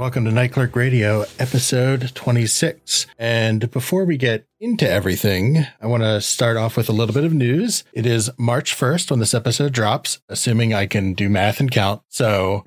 Welcome to Night Clerk Radio, episode 26. And before we get into everything, I want to start off with a little bit of news. It is March 1st when this episode drops, assuming I can do math and count. So,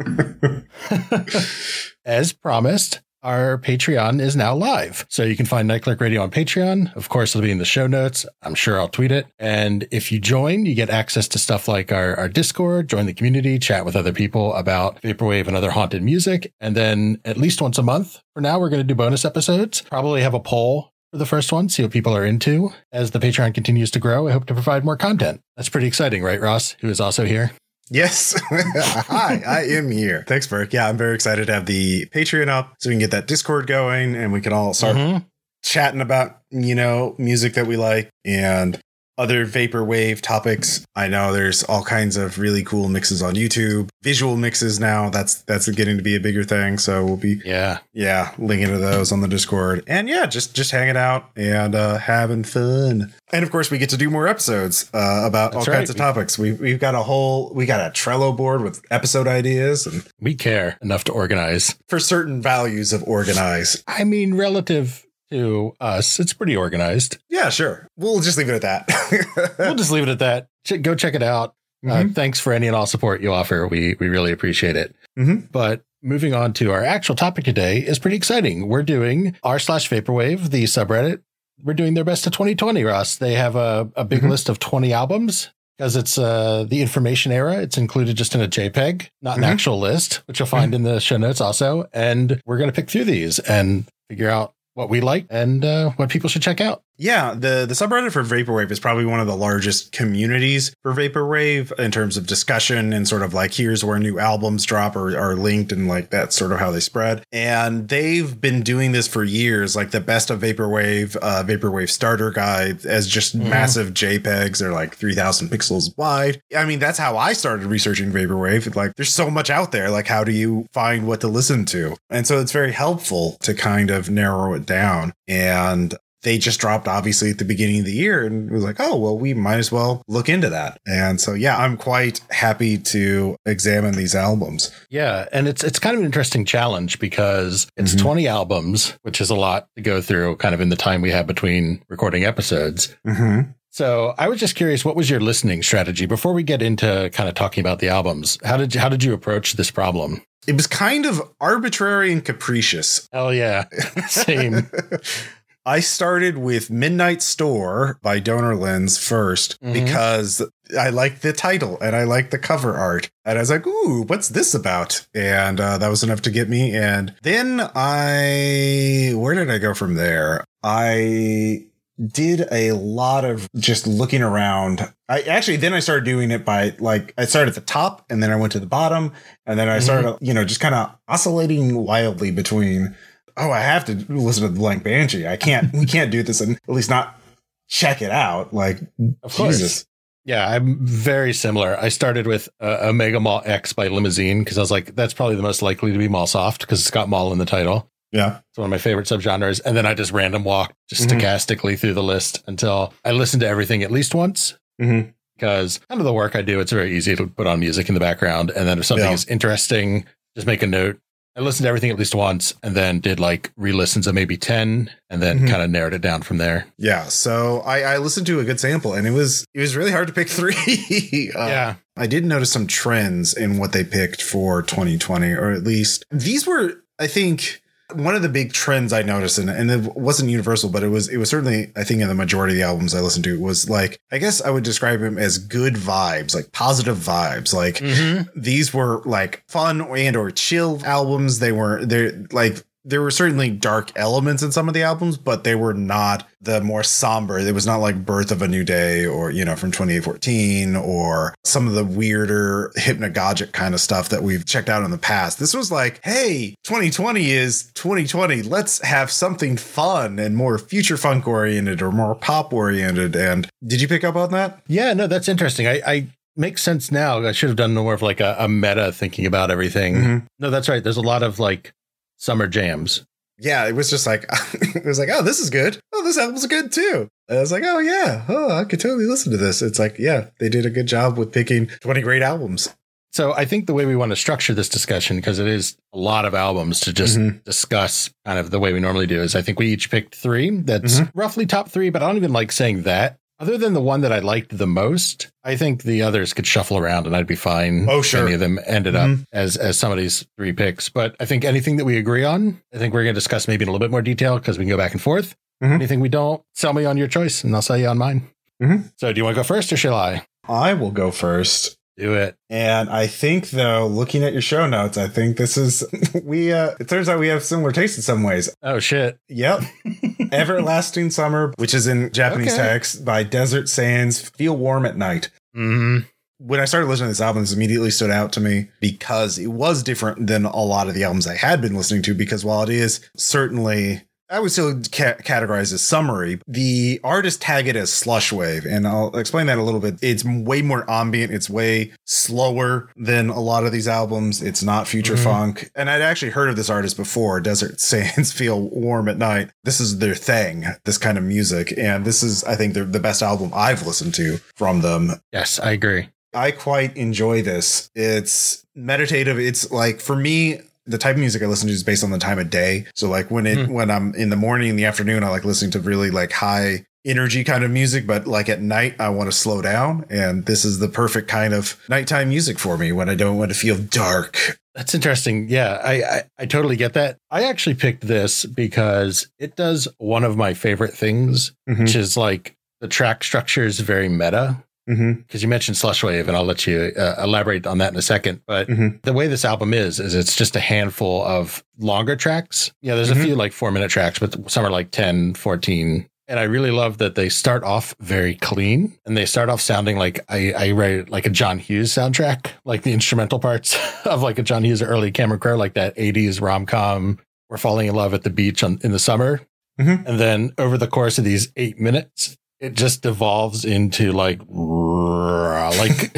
as promised, our Patreon is now live. So you can find Night Clerk Radio on Patreon. Of course, it'll be in the show notes. I'm sure I'll tweet it. And if you join, you get access to stuff like our, our Discord, join the community, chat with other people about Vaporwave and other haunted music. And then at least once a month, for now, we're going to do bonus episodes. Probably have a poll for the first one, see what people are into. As the Patreon continues to grow, I hope to provide more content. That's pretty exciting, right, Ross, who is also here? Yes. Hi, I am here. Thanks, Burke. Yeah, I'm very excited to have the Patreon up so we can get that Discord going and we can all start mm-hmm. chatting about, you know, music that we like and other vaporwave topics. I know there's all kinds of really cool mixes on YouTube, visual mixes now. That's that's getting to be a bigger thing. So we'll be yeah yeah linking to those on the Discord and yeah just just hanging out and uh, having fun. And of course, we get to do more episodes uh, about that's all right. kinds of topics. We we've got a whole we got a Trello board with episode ideas and we care enough to organize for certain values of organize. I mean, relative to us, it's pretty organized. Yeah, sure. We'll just leave it at that. we'll just leave it at that. Go check it out. Uh, mm-hmm. Uh, thanks for any and all support you offer. We we really appreciate it. Mm-hmm. But moving on to our actual topic today is pretty exciting. We're doing r slash vaporwave, the subreddit. We're doing their best of 2020, Ross. They have a, a big mm-hmm. list of 20 albums because it's uh, the information era. It's included just in a JPEG, not an mm-hmm. actual list, which you'll find mm-hmm. in the show notes also. And we're going to pick through these and figure out what we like and uh, what people should check out. Yeah, the the subreddit for vaporwave is probably one of the largest communities for vaporwave in terms of discussion and sort of like here's where new albums drop or are linked and like that's sort of how they spread. And they've been doing this for years, like the best of vaporwave, uh, vaporwave starter guide as just mm. massive JPEGs. They're like three thousand pixels wide. I mean, that's how I started researching vaporwave. Like, there's so much out there. Like, how do you find what to listen to? And so it's very helpful to kind of narrow it down. And they just dropped obviously at the beginning of the year and it was like, oh, well, we might as well look into that. And so, yeah, I'm quite happy to examine these albums. Yeah. And it's, it's kind of an interesting challenge because it's mm-hmm. 20 albums, which is a lot to go through kind of in the time we have between recording episodes. Mm-hmm. So I was just curious, what was your listening strategy before we get into kind of talking about the albums? How did you, how did you approach this problem? It was kind of arbitrary and capricious. Hell yeah. Same. I started with Midnight Store by Donor Lens 1st mm-hmm. because I liked the title and I liked the cover art. And I was like, ooh, what's this about? And uh, that was enough to get me. And then I, where did I go from there? I did a lot of just looking around. I actually then I started doing it by like I started at the top and then I went to the bottom and then I mm-hmm. started, you know, just kind of oscillating wildly between oh, I have to listen to the Blank Banshee. I can't, we can't do this and at least not check it out. Like, of course. Jesus. Yeah, I'm very similar. I started with uh, Omega Mall X by Limousine because I was like, that's probably the most likely to be mall soft because it's got mall in the title. Yeah. It's one of my favorite subgenres. And then I just random walked just mm-hmm. stochastically through the list until I listened to everything at least once. Mm-hmm. Because kind of the work I do, it's very easy to put on music in the background. And then if something yeah. is interesting, just make a note I listened to everything at least once and then did like re listens of maybe 10 and then mm-hmm. kind of narrowed it down from there. Yeah. So I, I, listened to a good sample and it was, it was really hard to pick three. uh, yeah. I did notice some trends in what they picked for 2020, or at least these were, I think, one of the big trends I noticed, and, and it wasn't universal, but it was it was certainly I think in the majority of the albums I listened to was like I guess I would describe them as good vibes, like positive vibes. Like mm-hmm. these were like fun and or chill albums. They were they're like there were certainly dark elements in some of the albums, but they were not the more somber. It was not like Birth of a New Day or, you know, from 2014 or some of the weirder hypnagogic kind of stuff that we've checked out in the past. This was like, hey, 2020 is 2020. Let's have something fun and more future funk oriented or more pop oriented. And did you pick up on that? Yeah, no, that's interesting. I, I makes sense now. I should have done more of like a, a meta thinking about everything. Mm-hmm. No, that's right. There's a lot of like summer jams. Yeah, it was just like it was like, oh, this is good. Oh, this album's good too. And I was like, oh yeah, oh, I could totally listen to this. It's like, yeah, they did a good job with picking 20 great albums. So I think the way we want to structure this discussion, because it is a lot of albums to just mm-hmm. discuss kind of the way we normally do, is I think we each picked three that's mm-hmm. roughly top three, but I don't even like saying that. Other than the one that I liked the most, I think the others could shuffle around and I'd be fine. Oh, sure. Any of them ended mm-hmm. up as as somebody's three picks. But I think anything that we agree on, I think we're going to discuss maybe in a little bit more detail because we can go back and forth. Mm-hmm. Anything we don't, sell me on your choice and I'll sell you on mine. Mm-hmm. So do you want to go first or shall I? I will go first. Do it. And I think though, looking at your show notes, I think this is we uh it turns out we have similar tastes in some ways. Oh shit. Yep. Everlasting Summer, which is in Japanese okay. text by Desert Sands, Feel Warm at Night. Mm-hmm. When I started listening to this album, this immediately stood out to me because it was different than a lot of the albums I had been listening to. Because while it is certainly I would still ca- categorize as summary. The artist tag it as slush wave, and I'll explain that a little bit. It's way more ambient. It's way slower than a lot of these albums. It's not future mm-hmm. funk. And I'd actually heard of this artist before. Desert Sands feel warm at night. This is their thing. This kind of music, and this is, I think, the, the best album I've listened to from them. Yes, I agree. I quite enjoy this. It's meditative. It's like for me, the type of music I listen to is based on the time of day. So like when it mm. when I'm in the morning, in the afternoon, I like listening to really like high energy kind of music, but like at night I want to slow down. And this is the perfect kind of nighttime music for me when I don't want to feel dark. That's interesting. Yeah, I, I, I totally get that. I actually picked this because it does one of my favorite things, mm-hmm. which is like the track structure is very meta. Because mm-hmm. you mentioned Slush Wave, and I'll let you uh, elaborate on that in a second. But mm-hmm. the way this album is, is it's just a handful of longer tracks. Yeah, there's mm-hmm. a few like four minute tracks, but some are like 10, 14. And I really love that they start off very clean and they start off sounding like I, I write like a John Hughes soundtrack, like the instrumental parts of like a John Hughes early Cameron Crowe, like that 80s rom com. We're falling in love at the beach on, in the summer. Mm-hmm. And then over the course of these eight minutes, it just devolves into like like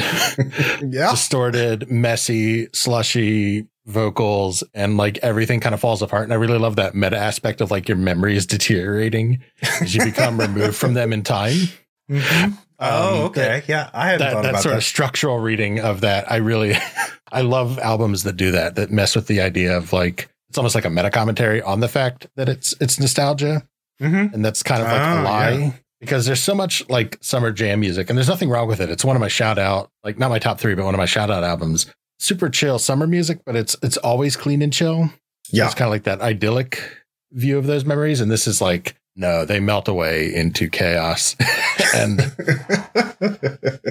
yeah distorted messy slushy vocals and like everything kind of falls apart and i really love that meta aspect of like your memory is deteriorating as you become removed from them in time mm-hmm. oh um, okay that, yeah i had that, that sort that. of structural reading of that i really i love albums that do that that mess with the idea of like it's almost like a meta commentary on the fact that it's it's nostalgia mm-hmm. and that's kind of like oh, a lie yeah because there's so much like summer jam music and there's nothing wrong with it. It's one of my shout out, like not my top three, but one of my shout out albums. Super chill summer music, but it's it's always clean and chill. Yeah. It's kind of like that idyllic view of those memories. And this is like, no, they melt away into chaos. and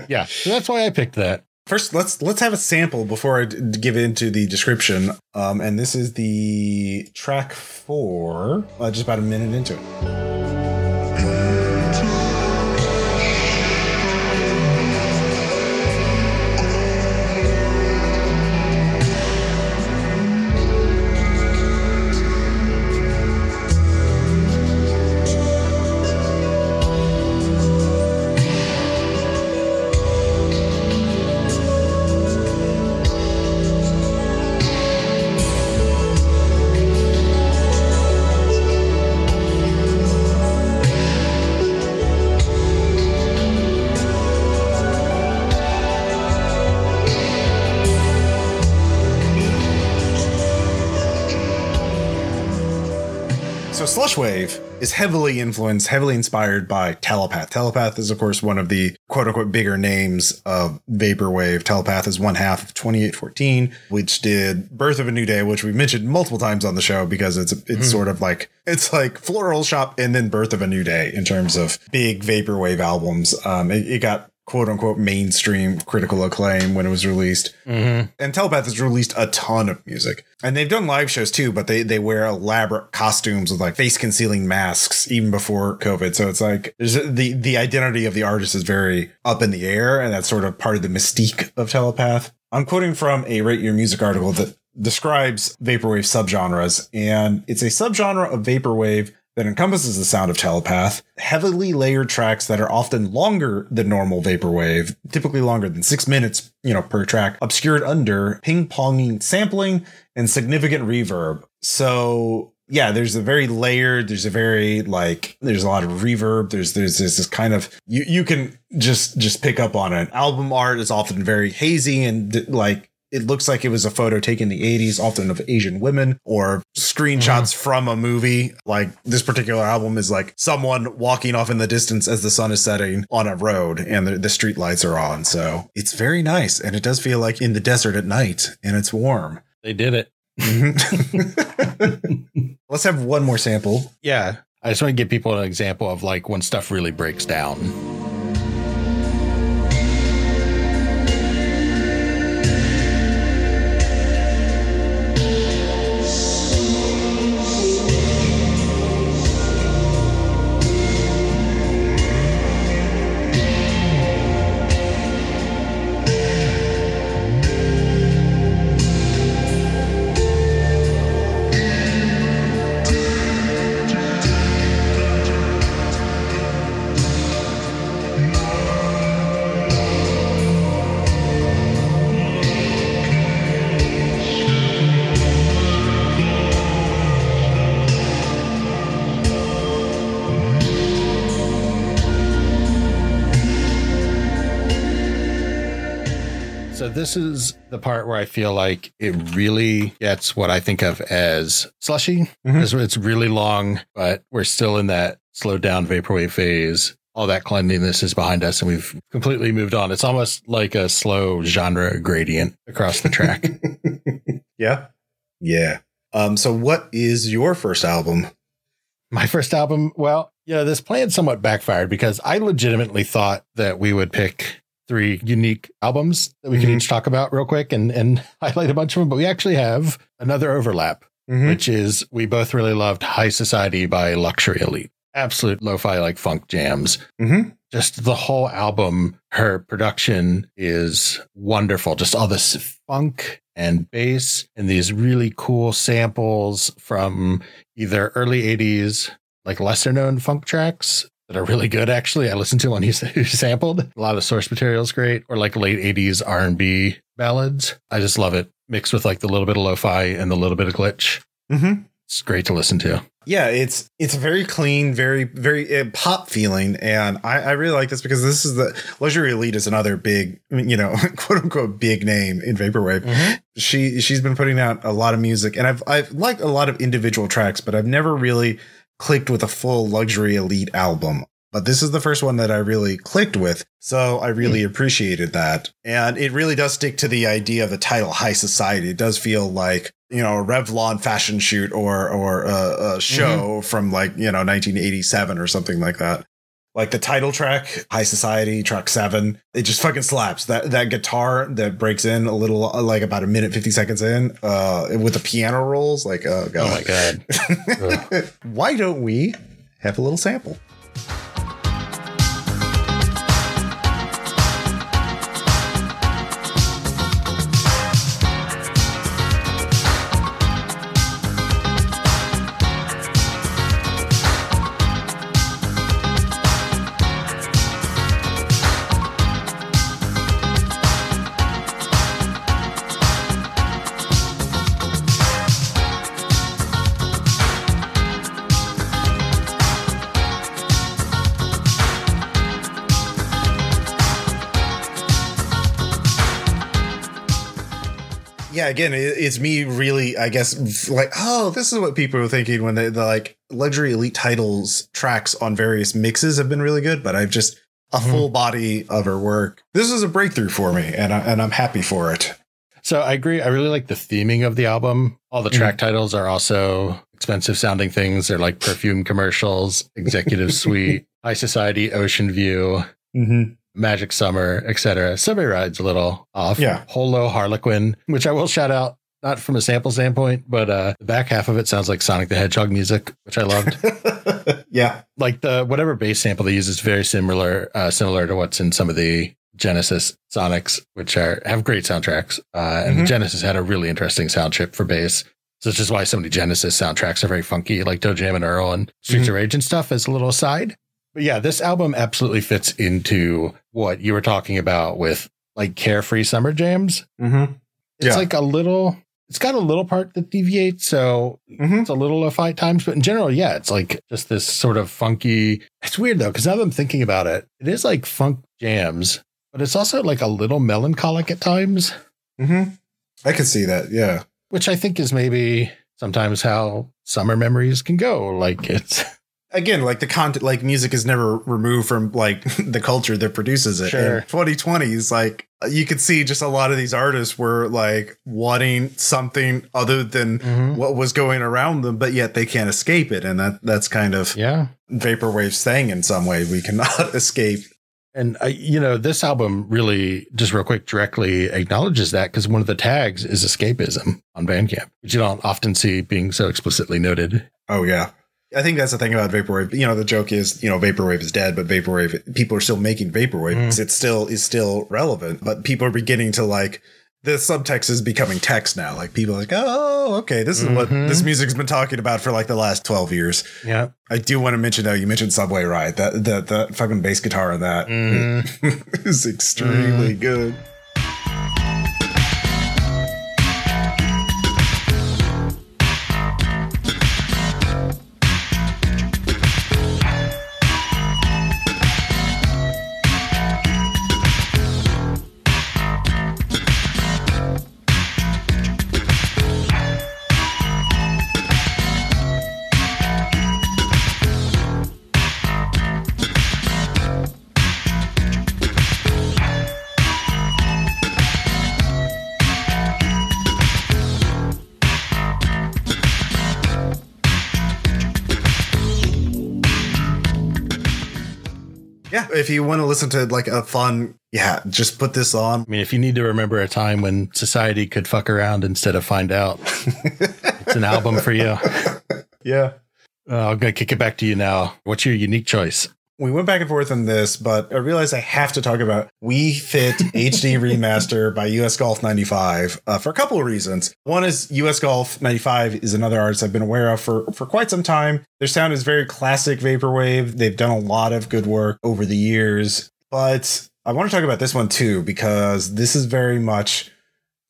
yeah, so that's why I picked that. First, let's let's have a sample before I d- give into the description. Um, and this is the track four, uh, just about a minute into it. Wave is heavily influenced, heavily inspired by Telepath. Telepath is, of course, one of the quote unquote bigger names of Vaporwave. Telepath is one half of 2814, which did Birth of a New Day, which we mentioned multiple times on the show because it's, it's mm. sort of like, it's like Floral Shoppe and then Birth of a New Day in terms of big Vaporwave albums. Um, it, it got quote unquote mainstream critical acclaim when it was released. Mm-hmm. And Telepath has released a ton of music. And they've done live shows too, but they, they wear elaborate costumes with like face concealing masks even before COVID. So it's like there's the, the identity of the artist is very up in the air. And that's sort of part of the mystique of Telepath. I'm quoting from a Rate Your Music article that describes vaporwave subgenres. And it's a subgenre of vaporwave that encompasses the sound of telepath, heavily layered tracks that are often longer than normal vaporwave, typically longer than six minutes, you know, per track, obscured under ping-ponging sampling and significant reverb. So yeah, there's a very layered, there's a very like there's a lot of reverb, there's there's, there's this kind of you you can just just pick up on it. Album art is often very hazy and like it looks like it was a photo taken in the 80s, often of Asian women or screenshots mm. from a movie. Like this particular album is like someone walking off in the distance as the sun is setting on a road and the, the street lights are on. So it's very nice. And it does feel like in the desert at night and it's warm. They did it. Mm-hmm. Let's have one more sample. Yeah. I just want to give people an example of like when stuff really breaks down. Part where I feel like it really gets what I think of as slushy. Mm-hmm. It's, really long, but we're still in that slowed down vaporwave phase. All that cleanliness is behind us and we've completely moved on. It's almost like a slow genre gradient across the track. yeah. Yeah. Um, so what is your first album? My first album, well, yeah, this plan somewhat backfired because I legitimately thought that we would pick three unique albums that we mm-hmm. can each talk about real quick and, and highlight a bunch of them. But we actually have another overlap, mm-hmm. which is we both really loved High Society by Luxury Elite. Absolute lo fi like funk jams. Mm-hmm. Just the whole album, her production is wonderful. Just all this funk and bass and these really cool samples from either early 80s, like lesser known funk tracks that are really good. Actually, I listened to one he, he sampled. A lot of source material is great, or like late '80s R and B ballads. I just love it mixed with like the little bit of lo-fi and the little bit of glitch. Mm-hmm. It's great to listen to. Yeah, it's it's very clean, very very uh, pop feeling, and I, I really like this because this is the Luxury Elite is another big, you know, quote unquote big name in vaporwave. Mm-hmm. She she's been putting out a lot of music, and I've I've liked a lot of individual tracks, but I've never really clicked with a full luxury elite album. But this is the first one that I really clicked with. So I really mm. appreciated that. And it really does stick to the idea of the title High Society. It does feel like, you know, a Revlon fashion shoot or, or a, a show mm-hmm. from like, you know, 1987 or something like that like the title track high society track seven it just fucking slaps. That that guitar that breaks in a little like about a minute 50 seconds in uh with the piano rolls like oh god oh my god. Why don't we have a little sample again, it's me really, I guess, like, oh, this is what people are thinking when they, the like luxury elite titles tracks on various mixes have been really good, but I've just a mm-hmm. full body of her work. This is a breakthrough for me, and I, and I'm happy for it. So I agree. I really like the theming of the album. All the track mm-hmm. titles are also expensive sounding things. They're like perfume commercials, executive suite, high society, ocean view. Mm-hmm. Magic Summer, etc. Subway Ride's a little off. Yeah. Holo Harlequin, which I will shout out, not from a sample standpoint, but uh, the back half of it sounds like Sonic the Hedgehog music, which I loved. yeah. Like the whatever bass sample they use is very similar, uh, similar to what's in some of the Genesis Sonics, which are have great soundtracks. Uh, and mm-hmm. Genesis had a really interesting sound chip for bass. So this is why so many Genesis soundtracks are very funky, like ToeJam and Earl and Streets mm-hmm. of Rage and stuff as a little aside. But yeah, this album absolutely fits into what you were talking about with like carefree summer jams. Mm-hmm. It's yeah. like a little, it's got a little part that deviates. So mm-hmm. it's a little lo-fi times, but in general, yeah, it's like just this sort of funky. It's weird though, because now that I'm thinking about it, it is like funk jams, but it's also like a little melancholic at times. Mm-hmm. I can see that. Yeah. Which I think is maybe sometimes how summer memories can go. Like it's again, like the content, like music is never removed from like the culture that produces it. Sure. And 2020 is like you could see just a lot of these artists were like wanting something other than Mhm. what was going around them, but yet they can't escape it, and that that's kind of yeah. vaporwave saying in some way we cannot escape. And uh, you know, this album really just real quick directly acknowledges that because one of the tags is escapism on Bandcamp, which you don't often see being so explicitly noted. Oh yeah. I think that's the thing about vaporwave. You know, the joke is, you know, vaporwave is dead, but vaporwave people are still making vaporwave. Mm. It still is still relevant, but people are beginning to like the subtext is becoming text now. Like people are like, oh, okay, this is what Mhm. this music's been talking about for like the last twelve years. Yeah. I do want to mention though, you mentioned Subway Ride. That that that fucking bass guitar on that Mm. is extremely good. If you want to listen to like a fun, yeah, just put this on. I mean, if you need to remember a time when society could fuck around instead of find out, it's an album for you. Yeah. Uh, I'm going to kick it back to you now. What's your unique choice? We went back and forth on this, but I realized I have to talk about We Fit HD Remaster by US Golf 95 uh, for a couple of reasons. One is US Golf 95 is another artist I've been aware of for, for quite some time. Their sound is very classic Vaporwave. They've done a lot of good work over the years, but I want to talk about this one too, because this is very much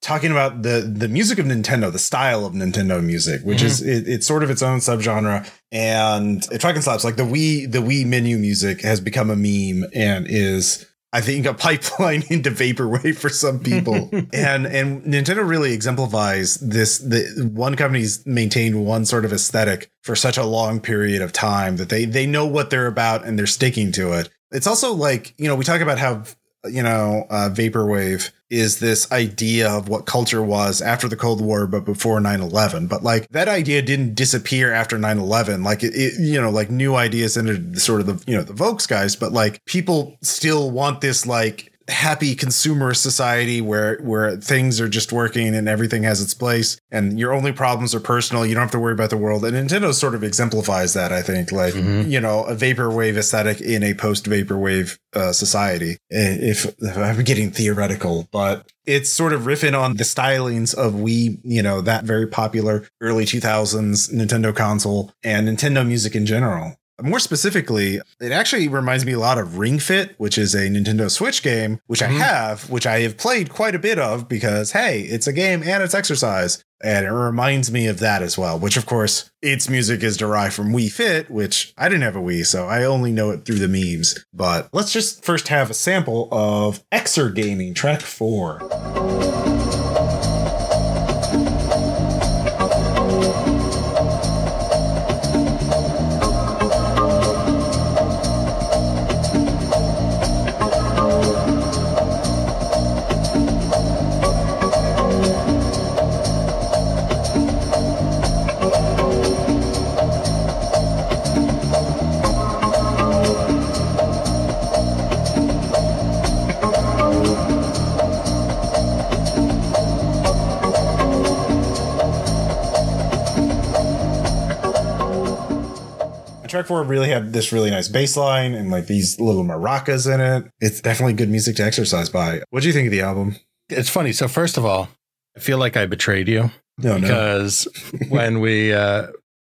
talking about the the music of Nintendo, the style of Nintendo music, which Mhm. is it, it's sort of its own subgenre, and it fucking slaps. Like the Wii the Wii menu music has become a meme and is. I think a pipeline into vaporwave for some people, and and Nintendo really exemplifies this. The one company's maintained one sort of aesthetic for such a long period of time that they they know what they're about and they're sticking to it. It's also like you know we talk about how you know uh, vaporwave is this idea of what culture was after the Cold War, but before 9 11. But like that idea didn't disappear after 9 11. Like it, it, you know, like new ideas entered sort of the, you know, the Vokes guys, but like people still want this like happy consumer society where where things are just working and everything has its place and your only problems are personal you don't have to worry about the world and nintendo sort of exemplifies that i think like Mhm. you know a vaporwave aesthetic in a post vaporwave uh, society if, if i'm getting theoretical but it's sort of riffing on the stylings of Wii, you know, that very popular early 2000s Nintendo console and Nintendo music in general. More specifically, it actually reminds me a lot of Ring Fit, which is a Nintendo Switch game, which mm-hmm. I have, which I have played quite a bit of because, hey, it's a game and it's exercise. And it reminds me of that as well, which, of course, its music is derived from Wii Fit, which I didn't have a Wii, so I only know it through the memes. But let's just first have a sample of Exer Gaming Track 4. Track four really had this really nice bass line and like these little maracas in it. It's definitely good music to exercise by. What do you think of the album? It's funny. So, first of all, I feel like I betrayed you No, no. because when we uh,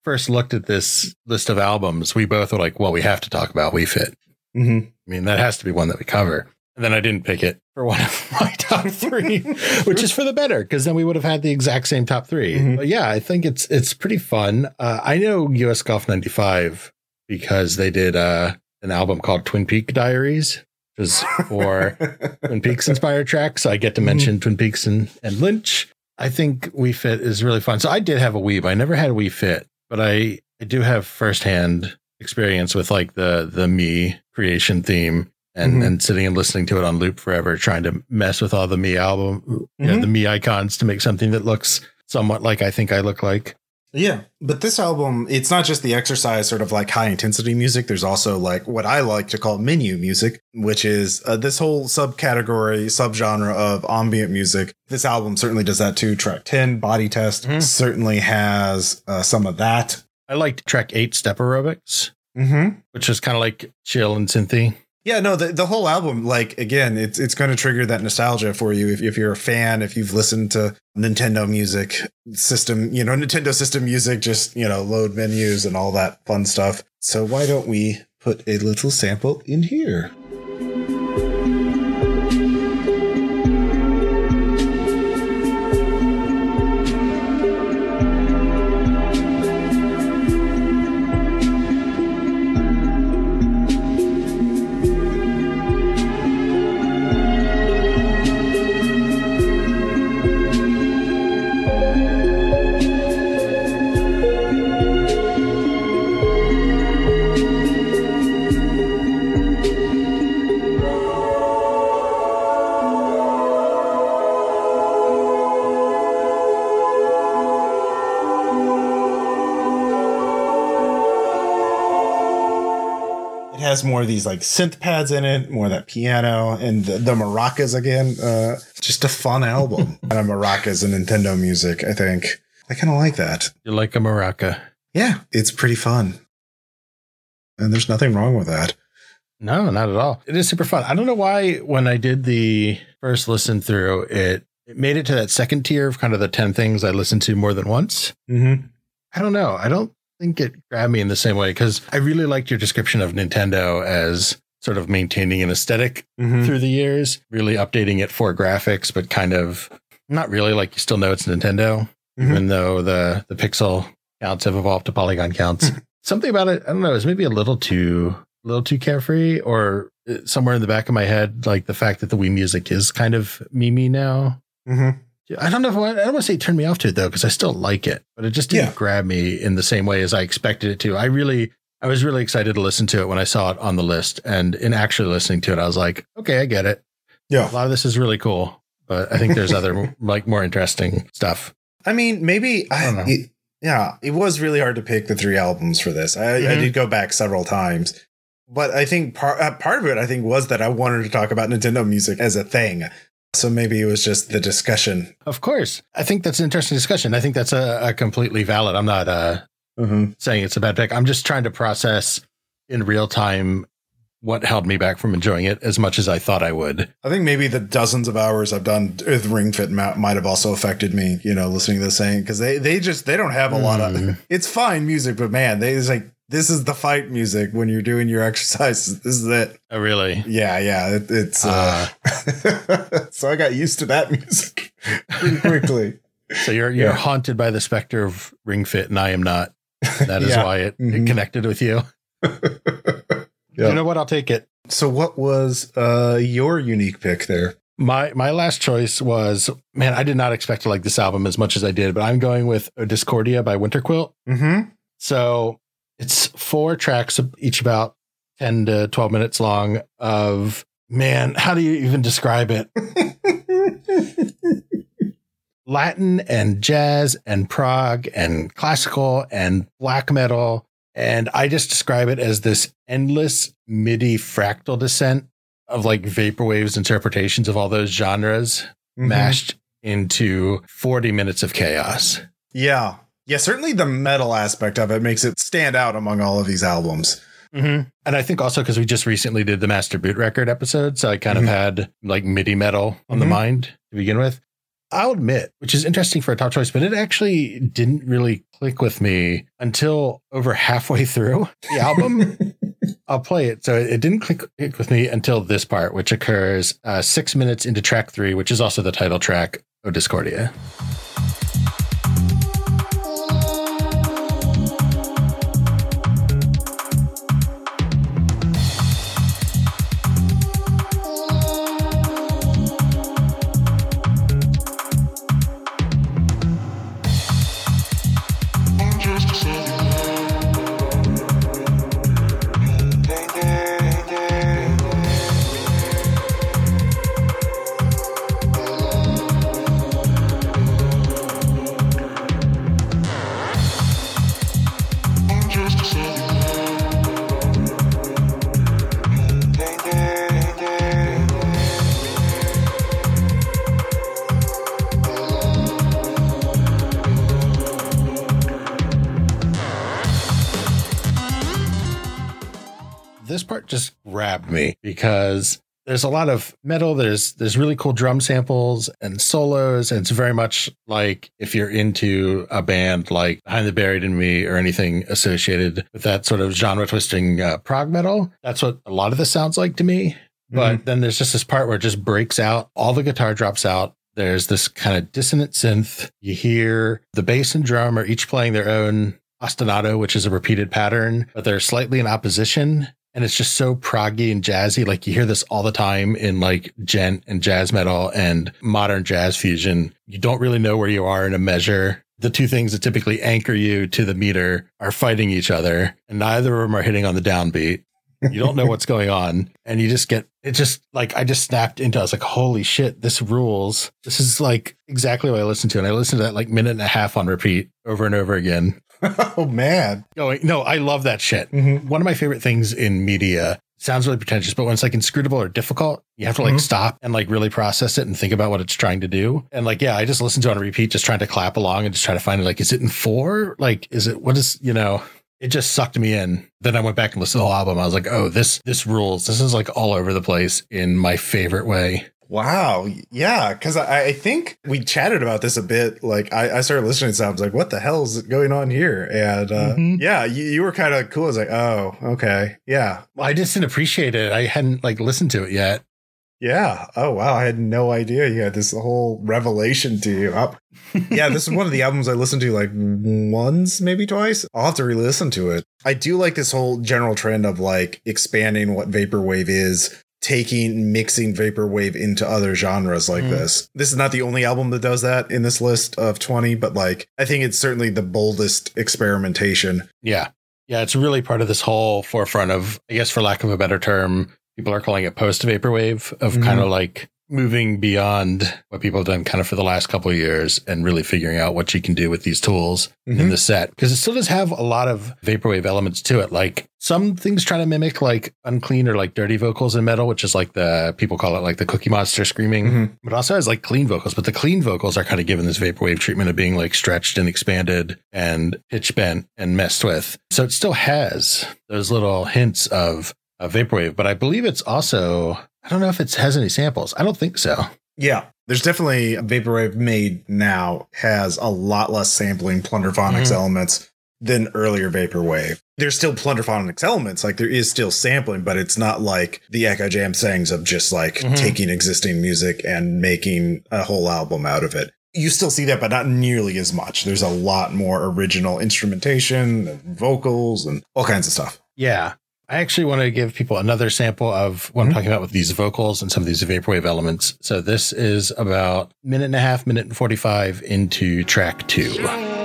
first looked at this list of albums, we both were like, well, we have to talk about We Fit. hmm I mean, that has to be one that we cover. And then I didn't pick it for one of my top three, which is for the better because then we would have had the exact same top 3 Mhm. But yeah, I think it's it's pretty fun. Uh, I know US Golf '95 because they did uh, an album called Twin Peak Diaries, which is for Twin Peaks inspired tracks. So I get to mention Twin Peaks and, and Lynch. I think Wii Fit is really fun. So I did have a but I never had a Wii Fit, but I, I do have firsthand experience with like the the Mii creation theme and mm-hmm. and sitting and listening to it on loop forever, trying to mess with all the me album, mm-hmm. you know, the Mii icons to make something that looks somewhat like I think I look like. Yeah, but this album, it's not just the exercise sort of like high intensity music. There's also like what I like to call menu music, which is uh, this whole subcategory, subgenre of ambient music. This album certainly does that too. Track 10, Body Test, mm-hmm. certainly has uh, some of that. I liked track 8, Step Aerobics, mm-hmm. which is kind of like chill and synthy. Yeah, no, the, the whole album, like again, it's it's going to trigger that nostalgia for you if, if you're a fan, if you've listened to Nintendo music system, you know, Nintendo system music, just you know, load menus and all that fun stuff. So why don't we put a little sample in here? Has more of these like synth pads in it, more of that piano and the, the maracas again. Uh, just a fun album. and a maracas and Nintendo music, I think. I kind of like that. You like a maraca? Yeah, it's pretty fun. And there's nothing wrong with that. No, not at all. It is super fun. I don't know why when I did the first listen through, it it made it to that second tier of kind of the 10 things I listened to more than once. Mm-hmm. I don't know. I don't think it grabbed me in the same way because I really liked your description of Nintendo as sort of maintaining an esthetic mm-hmm. through the years, really updating it for graphics, but kind of not really like you still know it's Nintendo, mm-hmm. even though the the pixel counts have evolved to polygon counts. Mm-hmm. Something about it, I don't know, is maybe a little too a little too carefree or uh, somewhere in the back of my head, like the fact that the Wii music is kind of mimi now. Mm-hmm. I don't know if I, don't want to say it turned me off to it though, because I still like it, but it just didn't yeah. grab me in the same way as I expected it to. I really, I was really excited to listen to it when I saw it on the list, and in actually listening to it, I was like, okay, I get it. Yeah, a lot of this is really cool, but I think there's other like more interesting stuff. I mean, maybe I, I it, yeah, it was really hard to pick the three albums for this. I, mm-hmm. I did go back several times, but I think part uh, part of it, I think, was that I wanted to talk about Nintendo music as a thing. So maybe it was just the discussion. Of course. I think that's an interesting discussion. I think that's a, a completely valid. I'm not uh, mm-hmm. saying it's a bad pick. I'm just trying to process in real time what held me back from enjoying it as much as I thought I would. I think maybe the dozens of hours I've done with Ring Fit might have also affected me, you know, listening to the saying because they, they just, they don't have a mm. lot of, mm. it's fine music, but man, they just like, this is the fight music when you're doing your exercises. This is it. Oh, really? Yeah, yeah. It, it's uh, uh. so I got used to that music pretty quickly. so you're you're yeah. haunted by the specter of Ring Fit, and I am not. That is yeah. why it, mm-hmm. it, connected with you. You know what? I'll take it. So, what was uh, your unique pick there? My my last choice was man. I did not expect to like this album as much as I did, but I'm going with Discordia by Winterquilt. Mm-hmm. So it's four tracks, each about 10 to 12 minutes long of man, how do you even describe it? Latin and jazz and prog and classical and black metal. And I just describe it as this endless MIDI fractal descent of like vaporwaves interpretations of all those genres mm-hmm. mashed into 40 minutes of chaos. Yeah. Yeah, certainly the metal aspect of it makes it stand out among all of these albums. Mm-hmm. And I think also because we just recently did the Master Boot record episode, so I kind mm-hmm. of had like MIDI metal on mm-hmm. the mind to begin with. I'll admit, which is interesting for a top choice, but it actually didn't really click with me until over halfway through the album. I'll play it. So it didn't click with me until this part, which occurs uh, six minutes into track three, which is also the title track of Discordia. Because there's a lot of metal there's there's really cool drum samples and solos and it's very much like if you're into a band like Between the Buried and Me or anything associated with that sort of genre twisting uh, prog metal. That's what a lot of this sounds like to me. But mm-hmm. then there's just this part where it just breaks out. All the guitar drops out. There's this kind of dissonant synth. You hear the bass and drum are each playing their own ostinato which is a repeated pattern but they're slightly in opposition and it's just so proggy and jazzy. Like you hear this all the time in like djent and jazz metal and modern jazz fusion. You don't really know where you are in a measure. The two things that typically anchor you to the meter are fighting each other, and neither of them are hitting on the downbeat. You don't know what's going on, and you just get it. Just like I just snapped into. I was like, "Holy shit, this rules!" This is like exactly what I listened to, and I listened to that like minute and a half on repeat over and over again. oh man. Going, no, I love that shit. Mm-hmm. One of my favorite things in media sounds really pretentious, but when it's like inscrutable or difficult, you have to like mm-hmm. stop and like really process it and think about what it's trying to do. And like, yeah, I just listen to it on repeat, just trying to clap along and just try to find it. Like, is it in four? Like, is it what is you know? It just sucked me in. Then I went back and listened to the whole album. I was like, oh, this this rules. This is like all over the place in my favorite way. Wow. Yeah. Cause I, I, think we chatted about this a bit. Like I, I started listening to I was like, what the hell is going on here? And uh, mm-hmm. yeah, you, you were kind of cool. I was like, oh, okay. Yeah. I just didn't appreciate it. I hadn't like listened to it yet. Yeah. Oh wow. I had no idea you had this whole revelation to you. yeah, this is one of the albums I listened to like once, maybe twice. I'll have to re-listen to it. I do like this whole general trend of like expanding what vaporwave is taking mixing vaporwave into other genres like mm. this. This is not the only album that does that in this list of 20, but like I think it's certainly the boldest experimentation. Yeah. Yeah, it's really part of this whole forefront of I guess for lack of a better term, people are calling it post vaporwave of mm-hmm. kind of like moving beyond what people have done kind of for the last couple of years and really figuring out what you can do with these tools mm-hmm. in the set. Because it still does have a lot of vaporwave elements to it. Like some things try to mimic like unclean or like dirty vocals in metal which is like the people call it like the cookie monster screaming. Mm-hmm. but also has like clean vocals. But the clean vocals are kind of given this vaporwave treatment of being like stretched and expanded and pitch bent and messed with. So it still has those little hints of a vaporwave, but I believe it's also I don't know if it has any samples. I don't think so. Yeah. There's definitely a vaporwave made now has a lot less sampling plunderphonics mm-hmm. elements than earlier vaporwave. There's still plunderphonics elements, like there is still sampling, but it's not like the Eccojam sayings of just like mm-hmm. taking existing music and making a whole album out of it. You still see that, but not nearly as much. There's a lot more original instrumentation and vocals and all kinds of stuff. Yeah. I actually want to give people another sample of what I'm mm-hmm. talking about with these vocals and some of these vaporwave elements. So this is about minute and a half, minute and 45 into track two.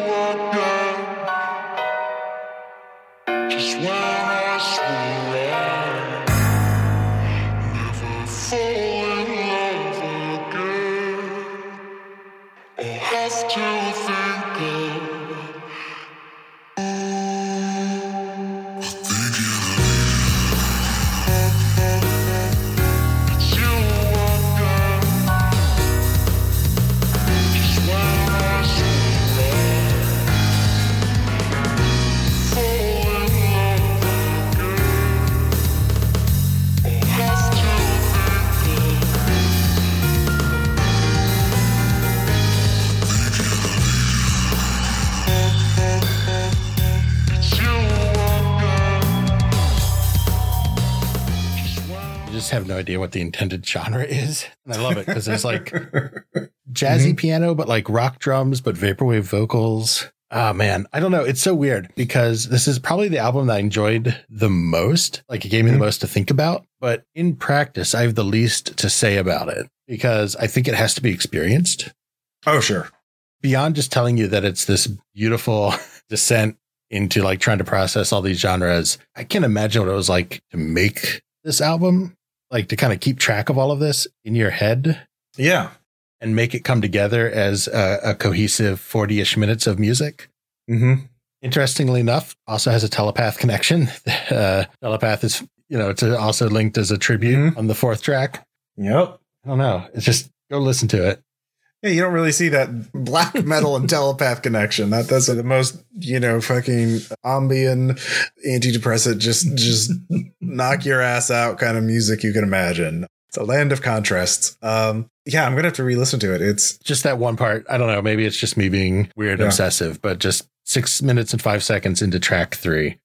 Idea what the intended genre is. And I love it because there's like jazzy mm-hmm. piano, but like rock drums, but vaporwave vocals. Oh man, I don't know. It's so weird because this is probably the album that I enjoyed the most. Like it gave me mm-hmm. the most to think about, but in practice, I have the least to say about it because I think it has to be experienced. Oh, sure. Beyond just telling you that it's this beautiful descent into like trying to process all these genres, I can't imagine what it was like to make this album like to kind of keep track of all of this in your head. Yeah. And make it come together as a, a cohesive 40 ish minutes of music. Mm-hmm. Interestingly enough, also has a telepath connection. Uh, telepath is, you know, it's also linked as a tribute mm-hmm. on the fourth track. Yep. I don't know. It's just go listen to it. Yeah, you don't really see that black metal and telepath connection. That that's the most, you know, fucking ambient antidepressant, just just knock your ass out kind of music you can imagine. It's a land of contrasts. Um, yeah, I'm gonna have to re-listen to it. It's just that one part. I don't know. Maybe it's just me being weird and yeah. obsessive, but just six minutes and five seconds into track 3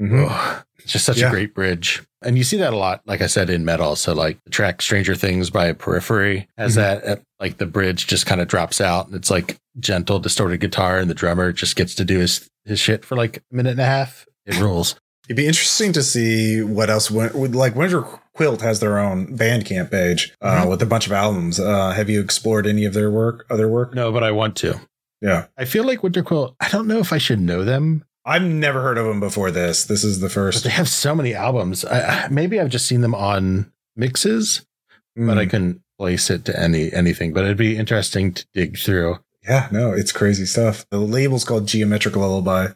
mm-hmm. Oh, just such yeah. a great bridge. And you see that a lot, like I said, in metal. So like the track Stranger Things by Periphery has mm-hmm. that, like the bridge just kind of drops out and it's like gentle, distorted guitar and the drummer just gets to do his, his shit for like a minute and a half. It rules. It'd be interesting to see what else would like Winter Quilt has their own Bandcamp page uh, mm-hmm. with a bunch of albums. Uh, have you explored any of their work, other work? No, but I want to. Yeah. I feel like Winter Quilt, I don't know if I should know them I've never heard of them before this. This is the first. But they have so many albums. I, maybe I've just seen them on mixes, mm. but I hmm. couldn't place it to any anything. But it'd be interesting to dig through. Yeah, no, it's crazy stuff. The label's called Geometric Lullaby.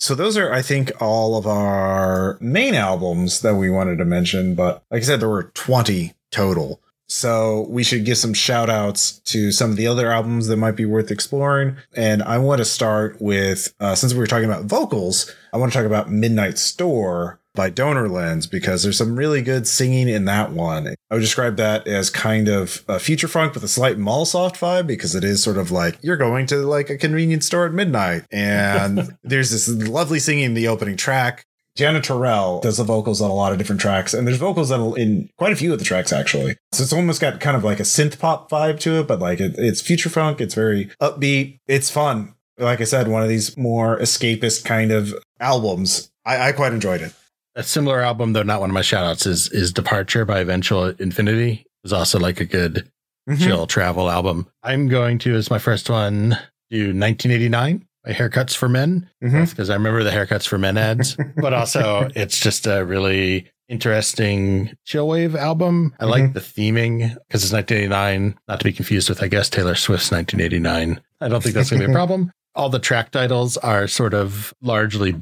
So those are, I think, all of our main albums that we wanted to mention. But like I said, there were 20 total. So we should give some shout outs to some of the other albums that might be worth exploring. And I want to start with, uh, since we were talking about vocals, I want to talk about Midnight Store by Donor Lens because there's some really good singing in that one. I would describe that as kind of a future funk with a slight Mallsoft vibe because it is sort of like you're going to like a convenience store at midnight. And there's this lovely singing in the opening track. Jana Terrell does the vocals on a lot of different tracks, and there's vocals that in quite a few of the tracks actually. So it's almost got kind of like a synth pop vibe to it, but like it, it's future funk. It's very upbeat. It's fun. Like I said, one of these more escapist kind of albums. I, I quite enjoyed it. A similar album, though not one of my shoutouts, is is Departure by Eventual Infinity. It was also like a good mm-hmm. chill travel album. I'm going to, as my first one, do 1989 haircuts for men because mm-hmm. I remember the haircuts for men ads, but also it's just a really interesting chillwave album. I mm-hmm. like the theming because it's 1989, not to be confused with, I guess, Taylor Swift's 1989. I don't think that's going to be a problem. All the track titles are sort of largely,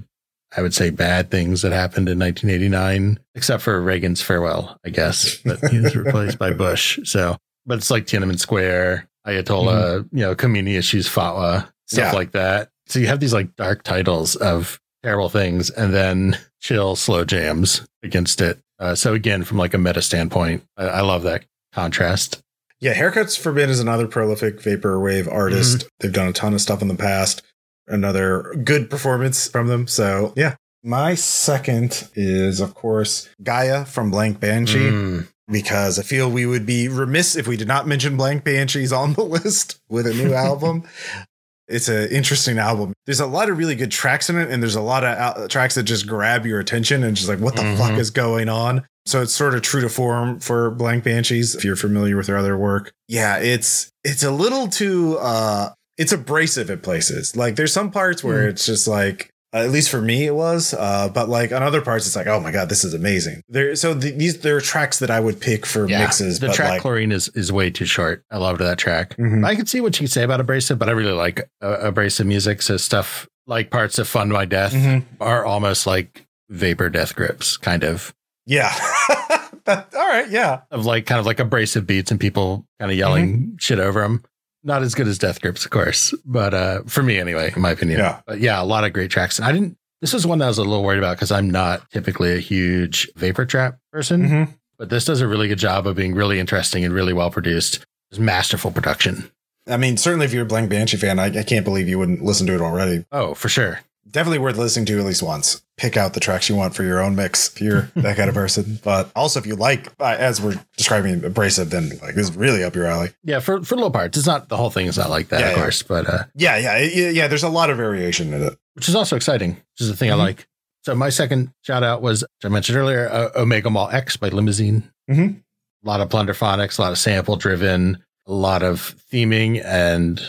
I would say, bad things that happened in 1989, except for Reagan's farewell, I guess, but he was replaced by Bush. So, but it's like Tiananmen Square, Ayatollah, mm-hmm. you know, Khomeini issues fatwa, stuff yeah. like that. So you have these like dark titles of terrible things and then chill slow jams against it. Uh, so again, from like a meta standpoint, I, I, love that contrast. Yeah, Haircuts for Men is another prolific vaporwave artist. Mm-hmm. They've done a ton of stuff in the past. Another good performance from them. So yeah. My second is, of course, Gaia from Blank Banshee. Mm because I feel we would be remiss if we did not mention Blank Banshees on the list with a new album. It's an interesting album. There's a lot of really good tracks in it, and there's a lot of al- tracks that just grab your attention and just like, what the mm-hmm. fuck is going on? So it's sort of true to form for Blank Banshees if you're familiar with their other work. Yeah, it's it's a little too uh it's abrasive at places. Like there's some parts where mm. it's just like uh, at least for me, it was. Uh, but like on other parts, it's like, oh my god, this is amazing. There, so the, these there are tracks that I would pick for yeah, mixes. The track like, chlorine is is way too short. I loved that track. Mm-hmm. I can see what you can say about abrasive, but I really like uh, abrasive music. So stuff like parts of Fun My Death mm-hmm. are almost like vapor death grips, kind of. Yeah. All right. Yeah. Of like kind of like abrasive beats and people kind of yelling mm-hmm. shit over them not as good as Death Grips, of course, but uh, for me anyway, in my opinion. Yeah. But yeah, a lot of great tracks. And I didn't. This was one that I was a little worried about because I'm not typically a huge vapor trap person, mm-hmm. but this does a really good job of being really interesting and really well produced. It's masterful production. I mean, certainly if you're a Blank Banshee fan, I, I can't believe you wouldn't listen to it already. Oh, for sure definitely worth listening to at least once. Pick out the tracks you want for your own mix if you're that kind of person. But also, if you like, uh, as we're describing abrasive, then like this is really up your alley. Yeah, for for little parts, it's not the whole thing is not like that, yeah, of yeah. course. But uh, yeah, yeah, yeah. There's a lot of variation in it, which is also exciting. Which is the thing mm-hmm. I like. So my second shout out was I mentioned earlier, uh, Omega Mall X by Limousine. Mm-hmm. A lot of plunderphonics, a lot of sample driven, a lot of theming, and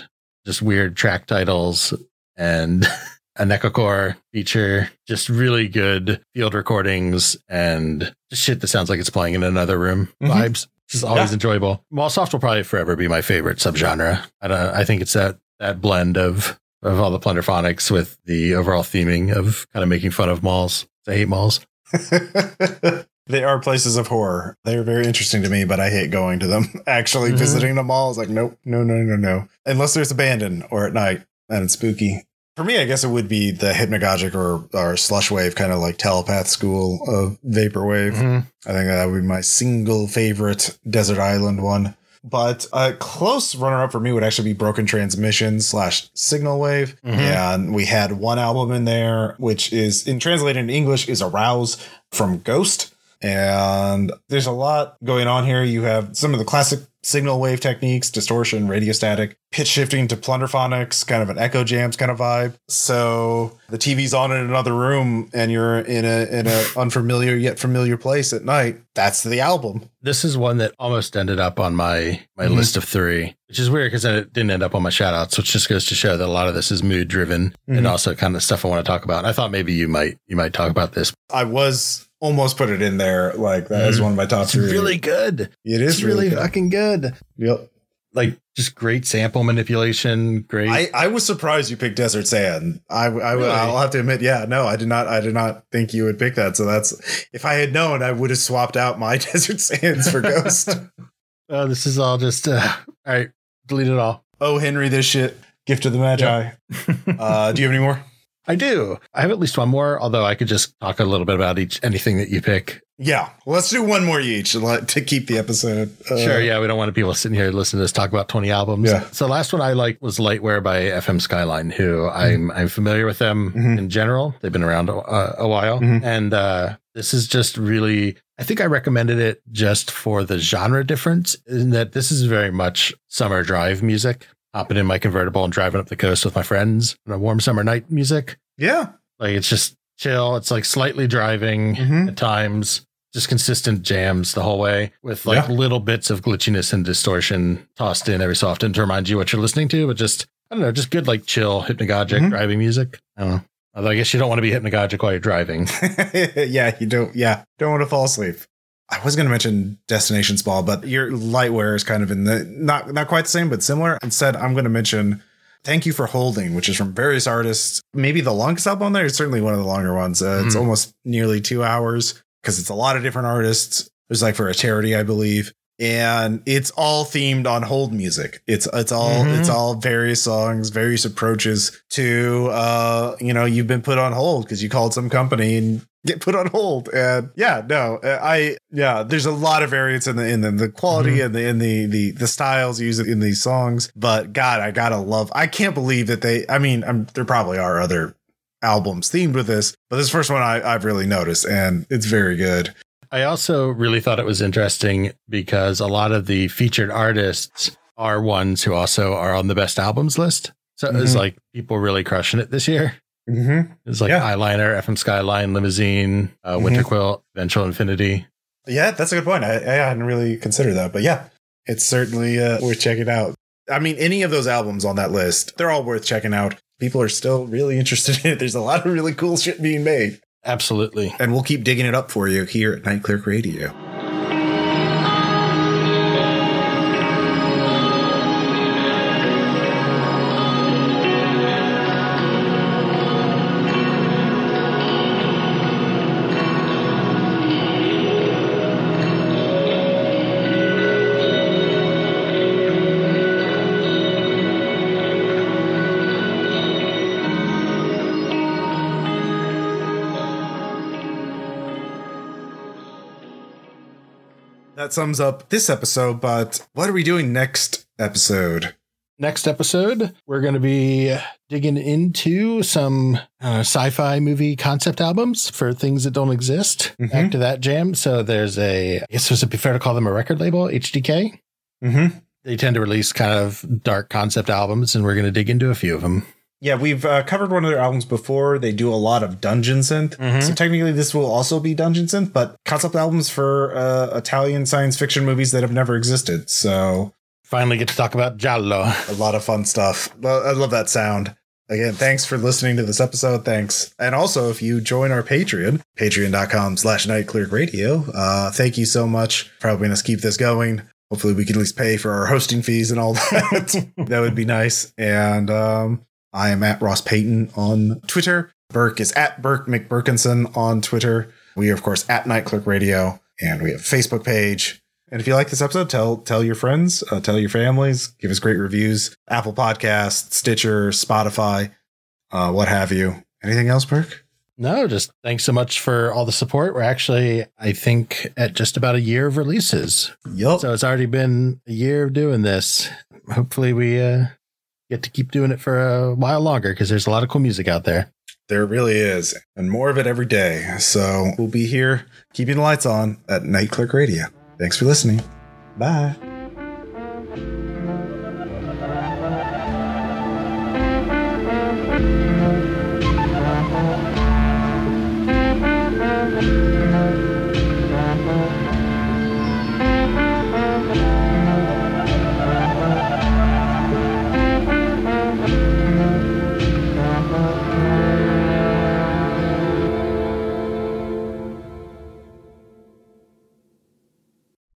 just weird track titles and a Nekocore feature, just really good field recordings and shit that sounds like it's playing in another room mm-hmm. vibes. Just always yeah. enjoyable. Mallsoft will probably forever be my favorite subgenre. I don't, I think it's that that blend of of all the plunderphonics with the overall theming of kind of making fun of malls. I hate malls. They are places of horror. They're very interesting to me, but I hate going to them. Actually, mm-hmm. visiting them all is like, nope, no, no, no, no. Unless there's abandoned or at night and it's spooky. For me, I guess it would be the hypnagogic or, or slush wave, kind of like telepath school of vaporwave. Mm-hmm. I think that would be my single favorite desert island one. But a close runner up for me would actually be Broken Transmission slash Signal Wave. Mm-hmm. And we had one album in there, which is in translated in English is Arouse from Ghost. And there's a lot going on here. You have some of the classic signal wave techniques, distortion, radio static, pitch shifting to plunderphonics, kind of an eccojams kind of vibe. So the TV's on in another room and you're in a in a unfamiliar yet familiar place at night. That's the album. This is one that almost ended up on my my mm-hmm. list of three, which is weird because it didn't end up on my shout outs, which just goes to show that a lot of this is mood driven mm-hmm. and also kind of stuff I want to talk about. I thought maybe you might you might talk about this. I was almost put it in there like that is mm-hmm. one of my top it's three. Really good. It is it's really, really fucking good. Yep. Like just great sample manipulation. Great. I, I was surprised you picked Desert Sand. I, I really? I'll have to admit, yeah, no, I did not. I did not think you would pick that. So that's if I had known, I would have swapped out my Desert Sands for Ghost. oh, this is all just uh, all right. Delete it all. Oh, Henry, this shit. Gift of the Magi. Yep. uh, do you have any more? I do. I have at least one more, although I could just talk a little bit about each anything that you pick. Yeah, well, let's do one more each to keep the episode. Uh, sure. Yeah, we don't want people sitting here listening to us talk about twenty albums. Yeah. So last one I like was Lightwear by FM Skyline, who mm-hmm. I'm I'm familiar with them mm-hmm. in general. They've been around a, a while, mm-hmm. and uh, this is just really. I think I recommended it just for the genre difference in that this is very much summer drive music hopping in my convertible and driving up the coast with my friends on a warm summer night music. Yeah. Like it's just chill. It's like slightly driving mm-hmm. at times, just consistent jams the whole way with like yeah. little bits of glitchiness and distortion tossed in every so often to remind you what you're listening to, but just, I don't know, just good, like chill, hypnagogic mm-hmm. driving music. I don't know. Although I guess you don't want to be hypnagogic while you're driving. yeah, you don't. Yeah, don't want to fall asleep. I was going to mention Destination Spa, but your lightwear is kind of in the not not quite the same, but similar. Instead, I'm going to mention Thank You for Holding, which is from various artists. Maybe the longest album on there. It's certainly one of the longer ones. Uh, mm. It's hmm. almost nearly two hours because it's a lot of different artists. It's like for a charity, I believe and it's all themed on hold music. It's it's all mm-hmm. it's all various songs, various approaches to uh you know you've been put on hold because you called some company and get put on hold. And yeah, no, I yeah, there's a lot of variance in the in the, the quality mm-hmm. and the in the the the styles used in these songs. But God, I gotta love. I can't believe that they. I mean, I'm, there probably are other albums themed with this, but this first one I, I've really noticed, and it's very good. I also really thought it was interesting because a lot of the featured artists are ones who also are on the best albums list. So mm-hmm. it was like people really crushing it this year. Mm-hmm. It was like yeah. Eyeliner, FM Skyline, Limousine, uh, mm-hmm. Winter Quilt, Eventual Infinity. Yeah, that's a good point. I, I hadn't really considered that, but yeah, it's certainly uh, worth checking out. I mean, any of those albums on that list, they're all worth checking out. People are still really interested in it. There's a lot of really cool shit being made. Absolutely. And we'll keep digging it up for you here at Night Clerk Radio. That sums up this episode. But what are we doing next episode? Next episode, we're going to be digging into some uh, sci-fi movie concept albums for things that don't exist. Mm-hmm. Back to that jam. So there's a, I guess it would be fair to call them a record label, HDK. Mm-hmm. They tend to release kind of dark concept albums, and we're going to dig into a few of them. Yeah, we've uh, covered one of their albums before. They do a lot of dungeon synth. Mm-hmm. So technically, this will also be dungeon synth, but concept albums for uh, Italian science fiction movies that have never existed. So finally get to talk about Giallo. A lot of fun stuff. I love that sound. Again, thanks for listening to this episode. Thanks. And also, if you join our Patreon, patreon.com slash nightclerkradio, uh, thank you so much for helping us keep this going. Hopefully we can at least pay for our hosting fees and all that. that would be nice. And um, I am at Ross Payton on Twitter. Burke is at Burke McBurkinson on Twitter. We are, of course, at Night Clerk Radio, and we have a Facebook page. And if you like this episode, tell tell your friends, uh, tell your families, give us great reviews. Apple Podcast, Stitcher, Spotify, uh, what have you. Anything else, Burke? No, just thanks so much for all the support. We're actually, I think, at just about a year of releases. Yup. So it's already been a year of doing this. Hopefully, we uh, get to keep doing it for a while longer because there's a lot of cool music out there. There really is, and more of it every day. So we'll be here keeping the lights on at Night Clerk Radio. Thanks for listening. Bye.